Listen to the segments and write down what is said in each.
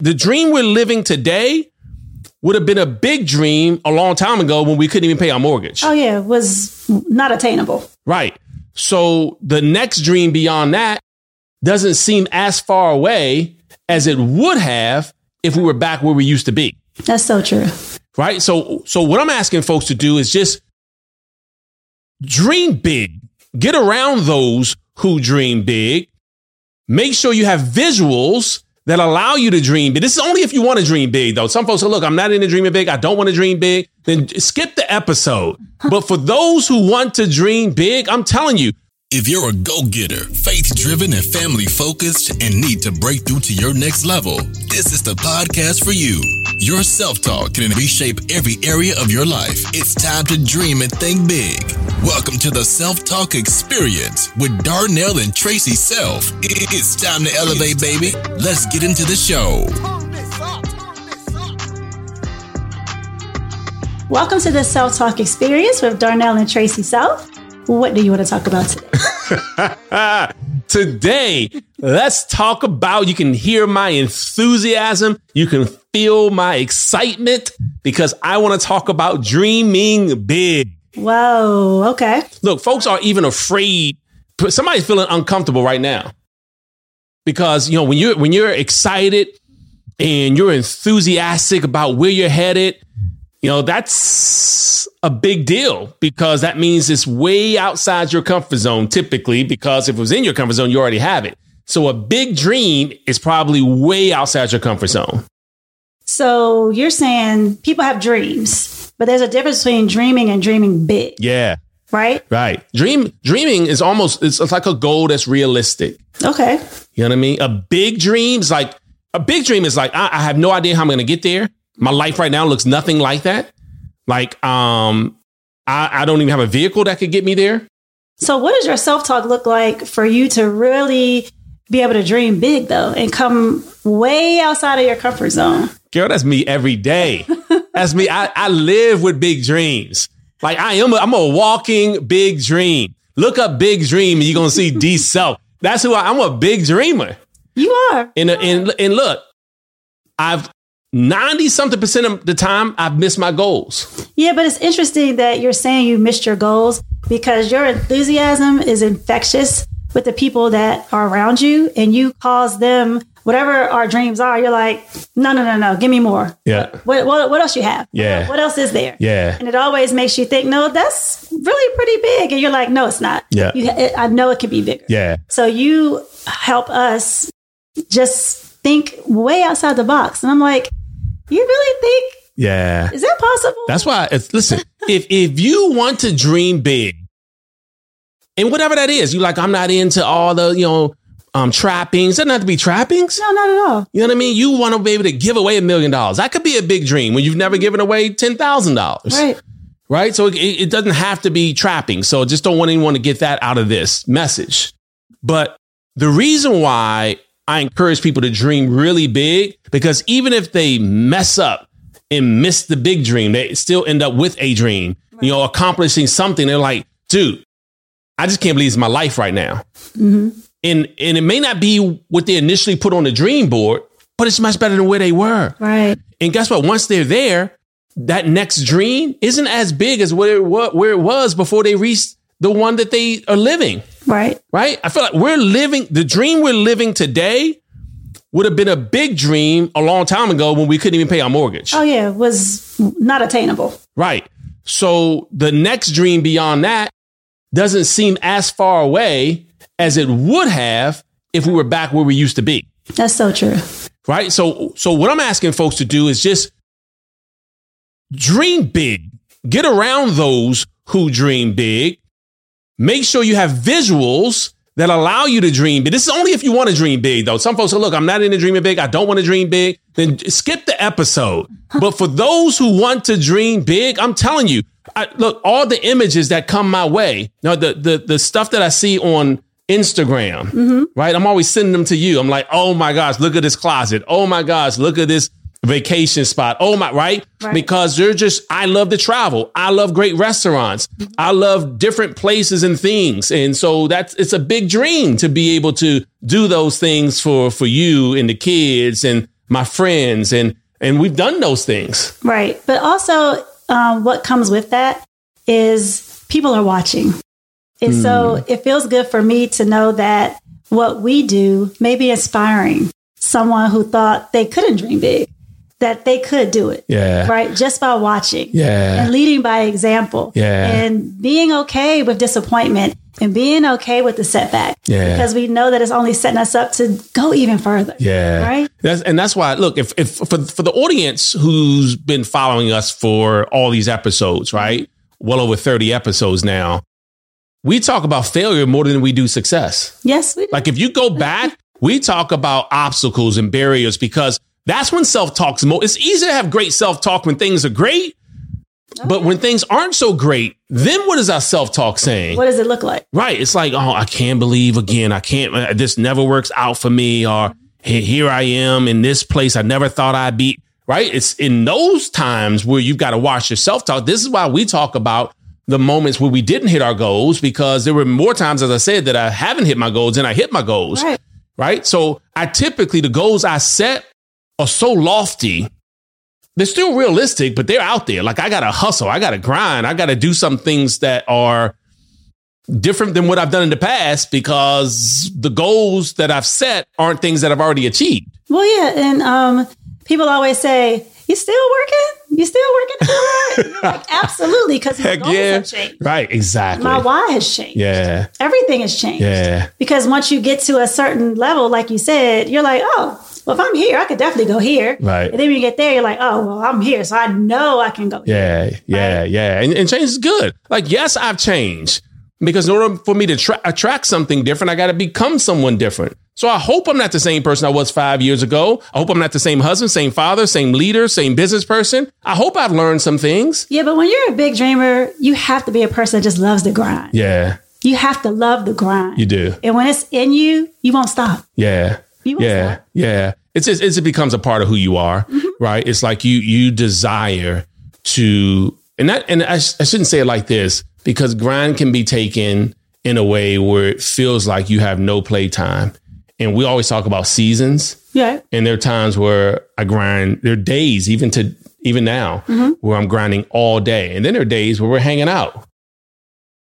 The dream we're living today would have been a big dream a long time ago when we couldn't even pay our mortgage. Oh yeah, it was not attainable. Right. So the next dream beyond that doesn't seem as far away as it would have if we were back where we used to be. That's so true. Right? So so what I'm asking folks to do is just dream big. Get around those who dream big. Make sure you have visuals that allow you to dream big. This is only if you want to dream big, though. Some folks say, look, I'm not into dreaming big. I don't want to dream big. Then skip the episode. but for those who want to dream big, I'm telling you, if you're a go getter, faith driven, and family focused, and need to break through to your next level, this is the podcast for you. Your self talk can reshape every area of your life. It's time to dream and think big. Welcome to the Self Talk Experience with Darnell and Traci Self. It's time to elevate, baby. Let's get into the show. Welcome to the Self Talk Experience with Darnell and Traci Self. What do you want to talk about today? today, let's talk about you can hear my enthusiasm, you can feel my excitement because I want to talk about dreaming big. Whoa, okay. Look, folks are even afraid. Somebody's feeling uncomfortable right now. Because, you know, when you're when you're excited and you're enthusiastic about where you're headed, you know, that's a big deal because that means it's way outside your comfort zone typically, because if it was in your comfort zone, you already have it. So a big dream is probably way outside your comfort zone. So you're saying people have dreams, but there's a difference between dreaming and dreaming big. Yeah. Right? Right. Dream dreaming is almost it's, it's like a goal that's realistic. Okay. You know what I mean? A big dream is like a big dream is like I, I have no idea how I'm gonna get there. My life right now looks nothing like that. Like, um, I, I don't even have a vehicle that could get me there. So, what does your self talk look like for you to really be able to dream big, though, and come way outside of your comfort zone? Girl, that's me every day. that's me. I, I live with big dreams. Like I am, a, I'm a walking big dream. Look up big dream, and you're gonna see D self. That's who I, I'm A big dreamer. You are. And and and look, I've 90 something percent of the time I've missed my goals. Yeah, but it's interesting that you're saying you missed your goals because your enthusiasm is infectious with the people that are around you and you cause them whatever our dreams are, you're like, no, no, no, no, give me more. Yeah. What, what, what else you have? Yeah. What else is there? Yeah. And it always makes you think, no, that's really pretty big. And you're like, no, it's not. Yeah. You, I know it could be bigger. Yeah. So you help us just think way outside the box. And I'm like, you really think? Yeah. Is that possible? That's why it's listen, if if you want to dream big, and whatever that is, you like, I'm not into all the, you know, um, trappings. Doesn't have to be trappings. No, not at all. You know what I mean? You want to be able to give away a million dollars. That could be a big dream when you've never given away ten thousand dollars. Right. Right. So it, it doesn't have to be trapping. So just don't want anyone to get that out of this message. But the reason why I encourage people to dream really big because even if they mess up and miss the big dream, they still end up with a dream, you know, accomplishing something. They're like, dude, I just can't believe it's my life right now. Mm-hmm. And, and it may not be what they initially put on the dream board, but it's much better than where they were. Right. And guess what? Once they're there, that next dream isn't as big as where it, where it was before they reached the one that they are living. Right. Right. I feel like we're living the dream we're living today would have been a big dream a long time ago when we couldn't even pay our mortgage. Oh yeah, it was not attainable. Right. So the next dream beyond that doesn't seem as far away as it would have if we were back where we used to be. That's so true. Right? So so what I'm asking folks to do is just dream big. Get around those who dream big. Make sure you have visuals that allow you to dream big. This is only if you want to dream big, though. Some folks say, look, I'm not into dreaming big. I don't want to dream big. Then skip the episode. but for those who want to dream big, I'm telling you, I, look, all the images that come my way, now the, the, the stuff that I see on Instagram, mm-hmm. right? I'm always sending them to you. I'm like, oh my gosh, look at this closet. Oh my gosh, look at this vacation spot. Oh my, right? right? Because they're just, I love to travel. I love great restaurants. I love different places and things. And so that's, it's a big dream to be able to do those things for, for you and the kids and my friends. And, and we've done those things. Right. But also, um, what comes with that is people are watching. And mm. so hmm. it feels good for me to know that what we do may be inspiring someone who thought they couldn't dream big that they could do it. Yeah. Right. Just by watching. Yeah. And leading by example. Yeah. And being okay with disappointment and being okay with the setback. Yeah. Because we know that it's only setting us up to go even further. Yeah. Right. That's, and that's why, look, if, if for, for the audience who's been following us for all these episodes, right? Well over 30 episodes now, we talk about failure more than we do success. Yes, we do. Like if you go back, we talk about obstacles and barriers because that's when self talk's most. It's easy to have great self talk when things are great. Oh, but yeah. when things aren't so great, then what is our self talk saying? What does it look like? Right. It's like, oh, I can't believe again. I can't, uh, this never works out for me. Or hey, here I am in this place I never thought I'd be. Right. It's in those times where you've got to watch your self talk. This is why we talk about the moments where we didn't hit our goals because there were more times, as I said, that I haven't hit my goals and I hit my goals. Right. Right. So I typically, the goals I set are so lofty. They're still realistic, but they're out there. Like I got to hustle. I got to grind. I got to do some things that are different than what I've done in the past because the goals that I've set aren't things that I've already achieved. Well, yeah. And um, people always say, you still working? You still working like, absolutely, because my goals yeah. have changed. Right, exactly. My why has changed. Yeah. Everything has changed. Yeah. Because once you get to a certain level, like you said, you're like, oh, well, if I'm here, I could definitely go here. Right. And then when you get there, you're like, oh, well, I'm here. So I know I can go Yeah, here. yeah, right? yeah. And, and change is good. Like, yes, I've changed because in order for me to tra- attract something different, I got to become someone different. So I hope I'm not the same person I was five years ago. I hope I'm not the same husband, same father, same leader, same business person. I hope I've learned some things. Yeah, but when you're a big dreamer, you have to be a person that just loves the grind. Yeah. You have to love the grind. You do. And when it's in you, you won't stop. Yeah. You won't yeah. Stop. Yeah. It's just, it becomes a part of who you are, mm-hmm. right? It's like you you desire to, and that, and I, I shouldn't say it like this because grind can be taken in a way where it feels like you have no playtime. And we always talk about seasons. Yeah. And there are times where I grind. There are days, even to even now, mm-hmm. where I'm grinding all day, and then there are days where we're hanging out.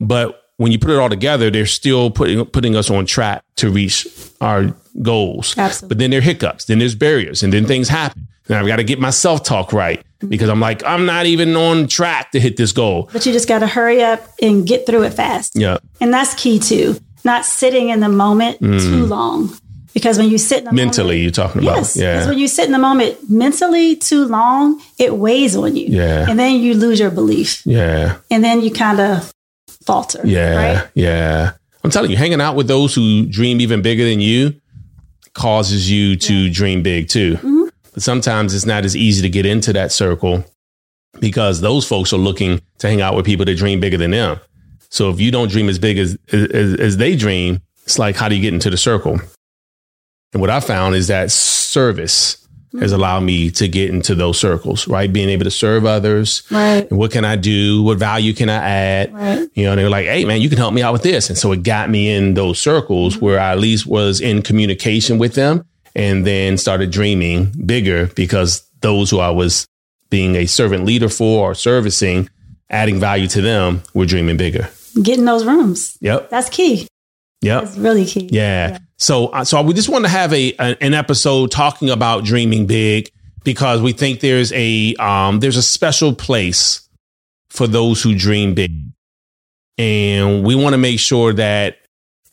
But when you put it all together, they're still putting putting us on track to reach our goals. Absolutely. But then there are hiccups, then there's barriers, and then things happen. And I've got to get my self talk right. Because I'm like, I'm not even on track to hit this goal. But you just got to hurry up and get through it fast. Yeah. And that's key too. Not sitting in the moment mm. too long. Because when you sit in the mentally, moment, you're talking about. Yes. Yeah. Because when you sit in the moment mentally too long, it weighs on you. Yeah. And then you lose your belief. Yeah. And then you kind of falter. Yeah. Right? Yeah. I'm telling you, hanging out with those who dream even bigger than you causes you to yeah. dream big too. Mm-hmm. But sometimes it's not as easy to get into that circle because those folks are looking to hang out with people that dream bigger than them. So if you don't dream as big as, as, as they dream, it's like, how do you get into the circle? And what I found is that service has allowed me to get into those circles, right? Being able to serve others. Right. And what can I do? What value can I add? Right. You know, they were like, hey, man, you can help me out with this. And so it got me in those circles mm-hmm. where I at least was in communication with them and then started dreaming bigger because those who I was being a servant leader for or servicing, adding value to them, were dreaming bigger. Getting those rooms. Yep. That's key. Yep. That's really key. Yeah. yeah. So, uh, so we just want to have a, an episode talking about dreaming big because we think there's a um, there's a special place for those who dream big, and we want to make sure that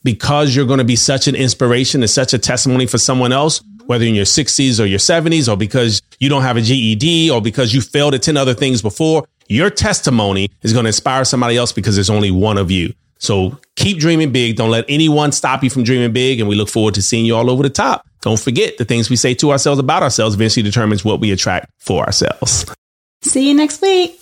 because you're going to be such an inspiration and such a testimony for someone else, whether in your 60s or your 70s, or because you don't have a GED, or because you failed at 10 other things before, your testimony is going to inspire somebody else because there's only one of you. So keep dreaming big. Don't let anyone stop you from dreaming big. And we look forward to seeing you all over the top. Don't forget the things we say to ourselves about ourselves eventually determines what we attract for ourselves. See you next week.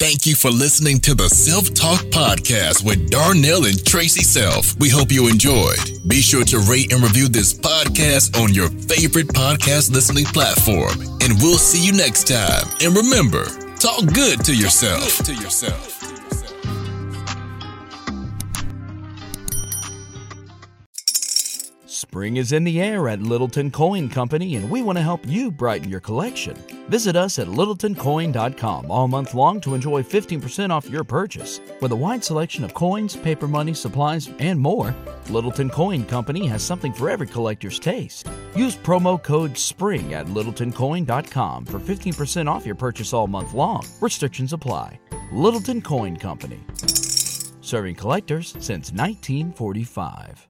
Thank you for listening to the Self Talk Podcast with Darnell and Traci Self. We hope you enjoyed. Be sure to rate and review this podcast on your favorite podcast listening platform. And we'll see you next time. And remember, talk good to yourself. To yourself. Spring is in the air at Littleton Coin Company, and we want to help you brighten your collection. Visit us at littletoncoin.com all month long to enjoy 15% off your purchase. With a wide selection of coins, paper money, supplies, and more, Littleton Coin Company has something for every collector's taste. Use promo code SPRING at littletoncoin.com for 15% off your purchase all month long. Restrictions apply. Littleton Coin Company. Serving collectors since 1945.